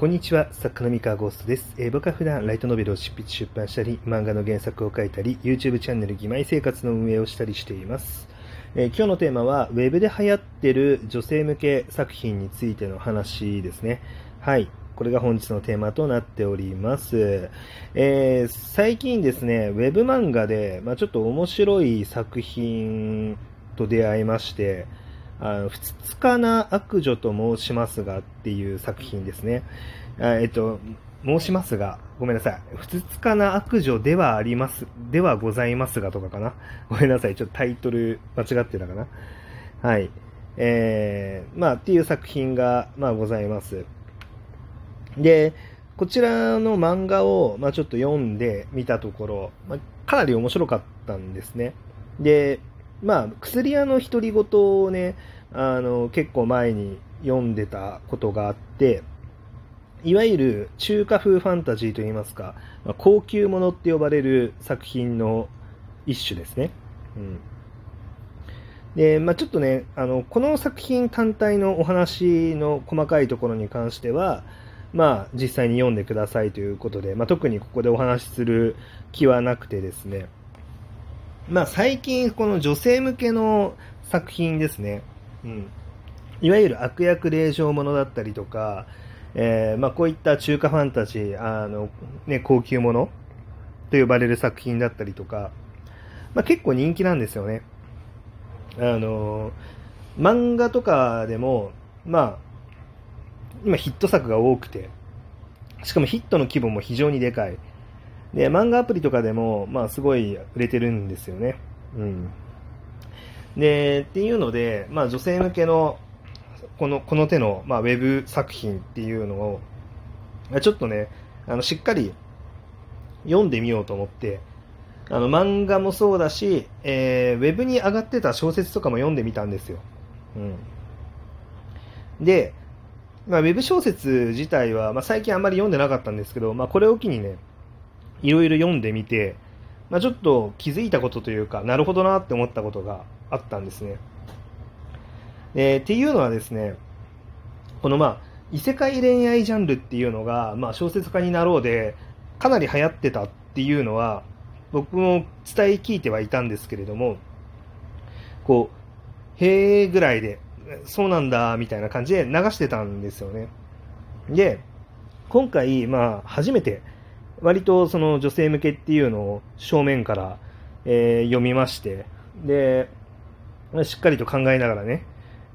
こんにちは、作家の三河ゴーストです。えー、僕は普段ライトノベルを執筆出版したり、漫画の原作を書いたり、YouTube チャンネル義妹生活の運営をしたりしています。えー、今日のテーマは、ウェブで流行ってる女性向け作品についての話ですね。はい。これが本日のテーマとなっております。えー、最近ですね、ウェブ漫画で、まあ、ちょっと面白い作品と出会いまして、あの、ふつつかな悪女と申しますがっていう作品ですね。えっと、申しますが、ごめんなさい。ふつつかな悪女ではあります、ではございますがとかかな。ごめんなさい。ちょっとタイトル間違ってたかな。はい。えー、まあ、っていう作品が、まあ、ございます。で、こちらの漫画を、まあ、ちょっと読んでみたところ、まあ、かなり面白かったんですね。で、まあ、薬屋の独り言をね、あの、結構前に読んでたことがあって、いわゆる中華風ファンタジーといいますか、まあ、高級ものって呼ばれる作品の一種ですね。うん。で、まあ、ちょっとね、あの、この作品単体のお話の細かいところに関しては、まあ、実際に読んでくださいということで、まあ、特にここでお話しする気はなくてですね、まあ、最近この女性向けの作品ですね、うん、いわゆる悪役令状ものだったりとか、えー、まあ、こういった中華ファンタジー、あのね、高級ものと呼ばれる作品だったりとか、まあ、結構人気なんですよね。あの漫画とかでも、まあ、今ヒット作が多くて、しかもヒットの規模も非常にでかい。で、漫画アプリとかでも、まあ、すごい売れてるんですよね。うん。で、っていうので、まあ、女性向けの、この、この手の、まあ、ウェブ作品っていうのを、ちょっとね、あの、しっかり読んでみようと思って、あの、漫画もそうだし、えー、ウェブに上がってた小説とかも読んでみたんですよ。うん。で、まあ、ウェブ小説自体は、まあ、最近あんまり読んでなかったんですけど、まあ、これを機にね、いろいろ読んでみて、まあ、ちょっと気づいたことというか、なるほどなって思ったことがあったんですね。え、っていうのはですね、このまあ、異世界恋愛ジャンルっていうのが、まあ、小説家になろうで、かなり流行ってたっていうのは、僕も伝え聞いてはいたんですけれども、こう、へえぐらいで、そうなんだ、みたいな感じで流してたんですよね。で、今回、まあ、初めて、割とその女性向けっていうのを正面から、えー、読みまして、で、しっかりと考えながらね、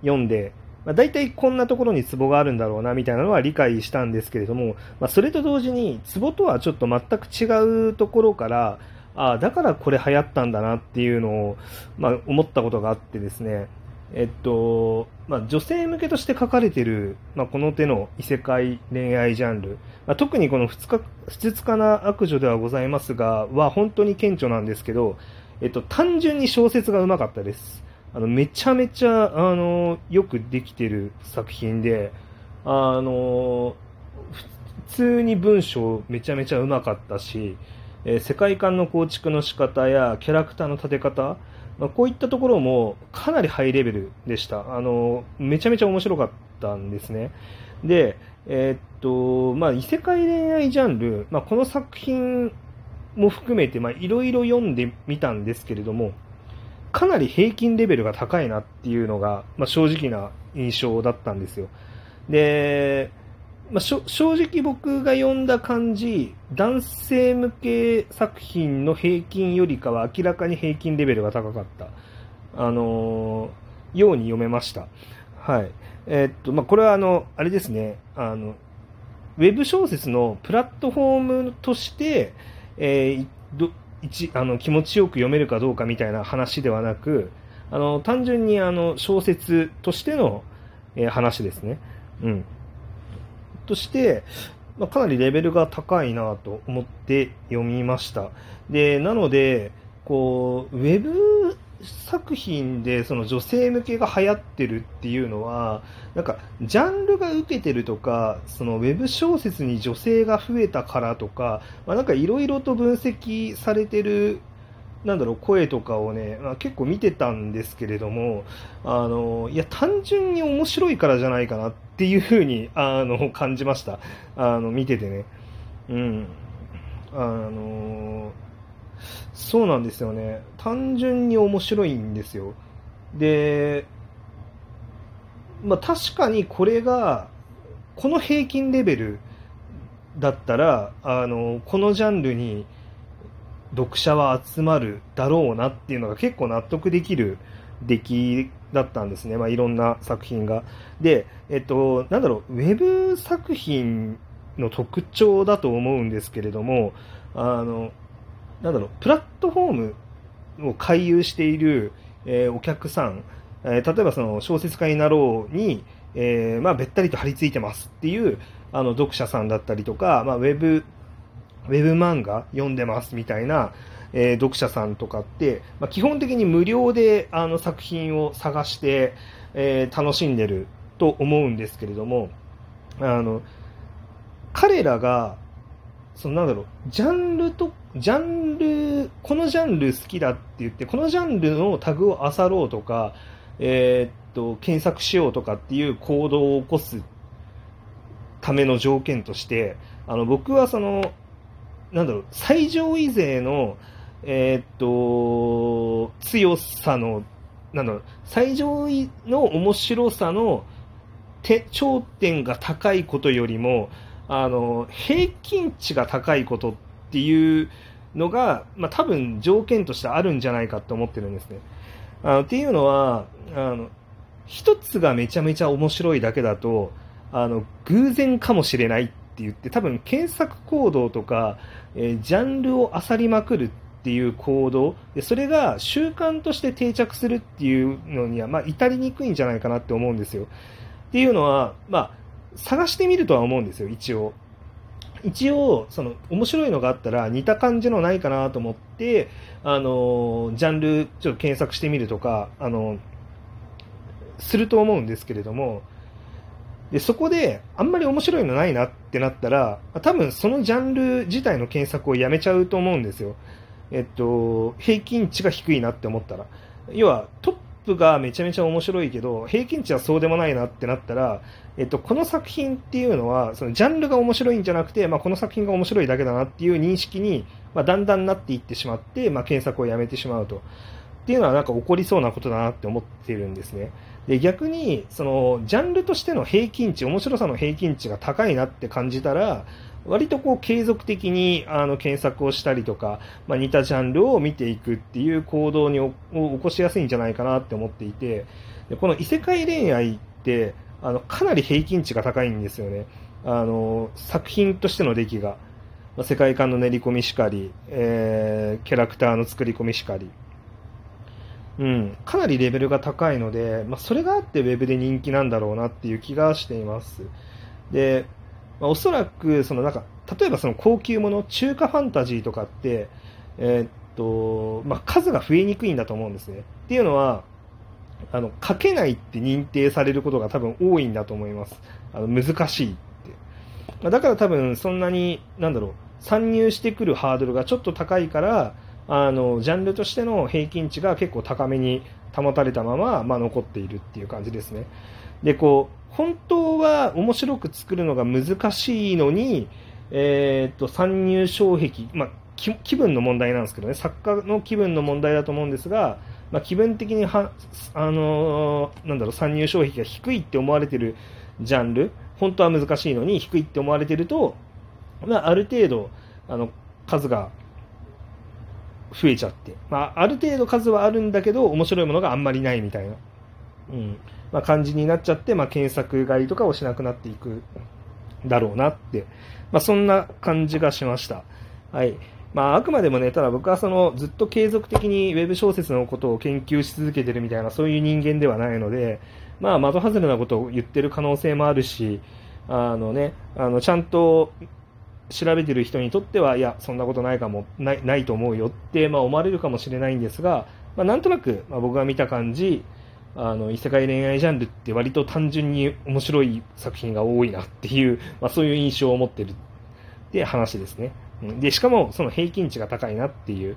読んで、まあ、大体こんなところにツボがあるんだろうなみたいなのは理解したんですけれども、まあ、それと同時にツボとはちょっと全く違うところからああだからこれ流行ったんだなっていうのを、まあ、思ったことがあってですねえっと、まあ、女性向けとして書かれている、まあ、この手の異世界恋愛ジャンル、まあ、特にこのふつか、ふつつかな悪女ではございますが、は本当に顕著なんですけど、えっと、単純に小説がうまかったです。あの、めちゃめちゃ、あの、よくできてる作品で、あの、普通に文章めちゃめちゃうまかったし、えー、世界観の構築の仕方やキャラクターの立て方、まあ、こういったところもかなりハイレベルでした。あの、めちゃめちゃ面白かったんですね。で、えー、っと、まあ、異世界恋愛ジャンル、まあ、この作品も含めて、まあ、いろいろ読んでみたんですけれども、かなり平均レベルが高いなっていうのが、まあ、正直な印象だったんですよ。で、まあ、正直僕が読んだ感じ、男性向け作品の平均よりかは明らかに平均レベルが高かった、あのー、ように読めました。はい。えー、っと、まあ、これはあの、あれですね、あの、ウェブ小説のプラットフォームとして、えー、一あの気持ちよく読めるかどうかみたいな話ではなく、あの単純にあの小説としての、えー、話ですね。うん。として、まあ、かなりレベルが高いなと思って読みました。で、なので、こう、ウェブ作品でその女性向けが流行ってるっていうのは、なんか、ジャンルが受けてるとか、そのウェブ小説に女性が増えたからとか、まあ、なんかいろいろと分析されてるなんだろう声とかをね、まあ、結構見てたんですけれどもあのいや単純に面白いからじゃないかなっていうふうにあの感じました。あの見ててね。うん。あのそうなんですよね。単純に面白いんですよ。でまあ確かにこれがこの平均レベルだったらあのこのジャンルに読者は集まるだろうなっていうのが結構納得できる出来だったんですね、まあ、いろんな作品が。で、えっと、なんだろう、ウェブ作品の特徴だと思うんですけれども、あの、なんだろう、プラットフォームを回遊している、えー、お客さん、えー、例えばその小説家になろうに、えー、まあ、べったりと張り付いてますっていうあの読者さんだったりとか、まあ、ウェブウェブ漫画読んでますみたいな、えー、読者さんとかって、まあ、基本的に無料であの作品を探して、えー、楽しんでると思うんですけれども、あの、彼らが、そのなんだろう、ジャンルと、ジャンル、このジャンル好きだって言って、このジャンルのタグを漁ろうとか、えー、っと、検索しようとかっていう行動を起こすための条件として、あの、僕はその、なんだろう、最上位勢の、えー、っと、強さの、なんだろう、最上位の面白さのて頂点が高いことよりも、あの、平均値が高いことっていうのが、まあ、多分条件としてあるんじゃないかと思ってるんですね。あのっていうのは、あの、一つがめちゃめちゃ面白いだけだと、あの、偶然かもしれないって言って、多分検索行動とか、えー、ジャンルを漁りまくるっていう行動で、それが習慣として定着するっていうのには、まあ、至りにくいんじゃないかなって思うんですよ。っていうのは、まあ、探してみるとは思うんですよ、一応。一応、その、面白いのがあったら似た感じのないかなと思って、あの、ジャンル、ちょっと検索してみるとか、あの、すると思うんですけれども、で、そこで、あんまり面白いのないなってなったら、多分そのジャンル自体の検索をやめちゃうと思うんですよ。えっと、平均値が低いなって思ったら。要は、トップがめちゃめちゃ面白いけど、平均値はそうでもないなってなったら、えっと、この作品っていうのは、そのジャンルが面白いんじゃなくて、まあ、この作品が面白いだけだなっていう認識に、まあ、だんだんなっていってしまって、まあ、検索をやめてしまうと。っていうのはなんか起こりそうなことだなって思ってるんですね。で、逆に、その、ジャンルとしての平均値、面白さの平均値が高いなって感じたら、割とこう継続的にあの検索をしたりとか、まあ、似たジャンルを見ていくっていう行動にを起こしやすいんじゃないかなって思っていて、でこの異世界恋愛ってあのかなり平均値が高いんですよね。あの作品としての出来が。まあ、世界観の練り込みしかり、えー、キャラクターの作り込みしかり。うん、かなりレベルが高いので、まあ、それがあってウェブで人気なんだろうなっていう気がしています。で、まあ、おそらく、そのなんか、例えばその高級もの、中華ファンタジーとかって、えー、っと、まあ、数が増えにくいんだと思うんですね。っていうのは、あの、書けないって認定されることが多分多いんだと思います。あの、難しいって。だから多分そんなに、なんだろう、参入してくるハードルがちょっと高いから、あのジャンルとしての平均値が結構高めに保たれたまま、まあ、残っているっていう感じですね。でこう本当は面白く作るのが難しいのに、えー、っと参入障壁、まあ、気分の問題なんですけどね作家の気分の問題だと思うんですが、まあ、気分的にはあのー、なんだろう参入障壁が低いって思われてるジャンル本当は難しいのに低いって思われてると、まあ、ある程度あの数が増えちゃって、まあ、ある程度数はあるんだけど、面白いものがあんまりないみたいな、うん。まあ、感じになっちゃって、まあ、検索狩りとかをしなくなっていくだろうなって、まあ、そんな感じがしました。はい。まあ、あくまでもね、ただ僕はその、ずっと継続的にウェブ小説のことを研究し続けてるみたいな、そういう人間ではないので、まあ、的外れなことを言ってる可能性もあるし、あのね、あの、ちゃんと調べてる人にとっては、いや、そんなことないかも、ないないと思うよって、まあ、思われるかもしれないんですが、まあ、なんとなく、まあ、僕が見た感じ、あの異世界恋愛ジャンルって割と単純に面白い作品が多いなっていう、まあ、そういう印象を持ってるって話ですね。で、しかもその平均値が高いなっていう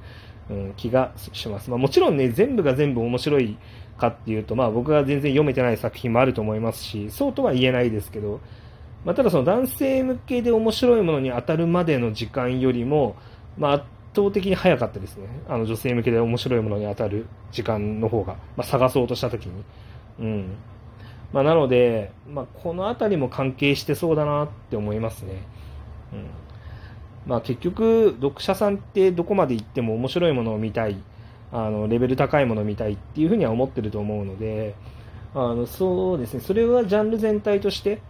うん、気がします。まあ、もちろんね、全部が全部面白いかっていうと、まあ、僕が全然読めてない作品もあると思いますし、そうとは言えないですけど、まあ、ただその男性向けで面白いものに当たるまでの時間よりも、まあ、圧倒的に早かったですね。あの女性向けで面白いものに当たる時間の方が、まあ、探そうとしたときに。うん。まあ、なので、まあ、この辺りも関係してそうだなって思いますね。うんまあ、結局、読者さんってどこまで行っても面白いものを見たい、あのレベル高いものを見たいっていうふうには思ってると思うので、あのそうですね、それはジャンル全体として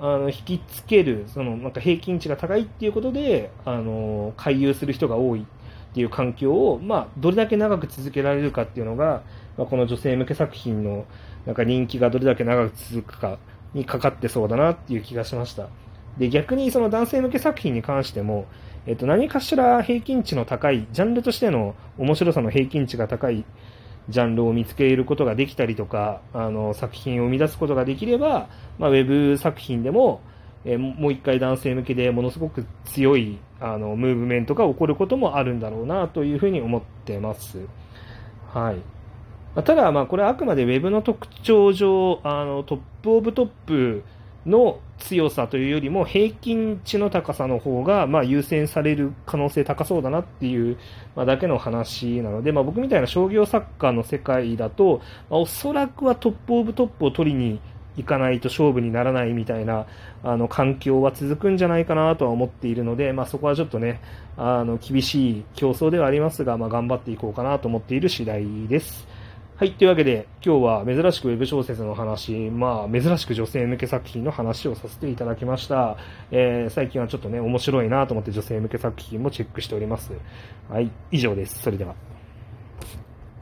あの引きつける、そのなんか平均値が高いっていうことで、あの回遊する人が多いっていう環境を、まあ、どれだけ長く続けられるかっていうのが、まあ、この女性向け作品のなんか人気がどれだけ長く続くかにかかってそうだなっていう気がしました。で、逆にその男性向け作品に関しても、えっと、何かしら平均値の高い、ジャンルとしての面白さの平均値が高いジャンルを見つけることができたりとか、あの、作品を生み出すことができれば、まあ、ウェブ作品でも、えー、もう一回男性向けでものすごく強い、あの、ムーブメントが起こることもあるんだろうな、というふうに思ってます。はい。ただ、まあ、これはあくまで Web の特徴上、あの、トップオブトップの強さというよりも平均値の高さの方がま優先される可能性高そうだなっていう、ま、だけの話なので、まあ、僕みたいな商業作家の世界だと、まあ、おそらくはトップオブトップを取りに行かないと勝負にならないみたいなあの環境は続くんじゃないかなとは思っているので、まあ、そこはちょっとねあの厳しい競争ではありますが、ま、頑張っていこうかなと思っている次第です。はい。というわけで、今日は珍しくウェブ小説の話、まあ、珍しく女性向け作品の話をさせていただきました。えー、最近はちょっとね、面白いなと思って女性向け作品もチェックしております。はい。以上です。それでは。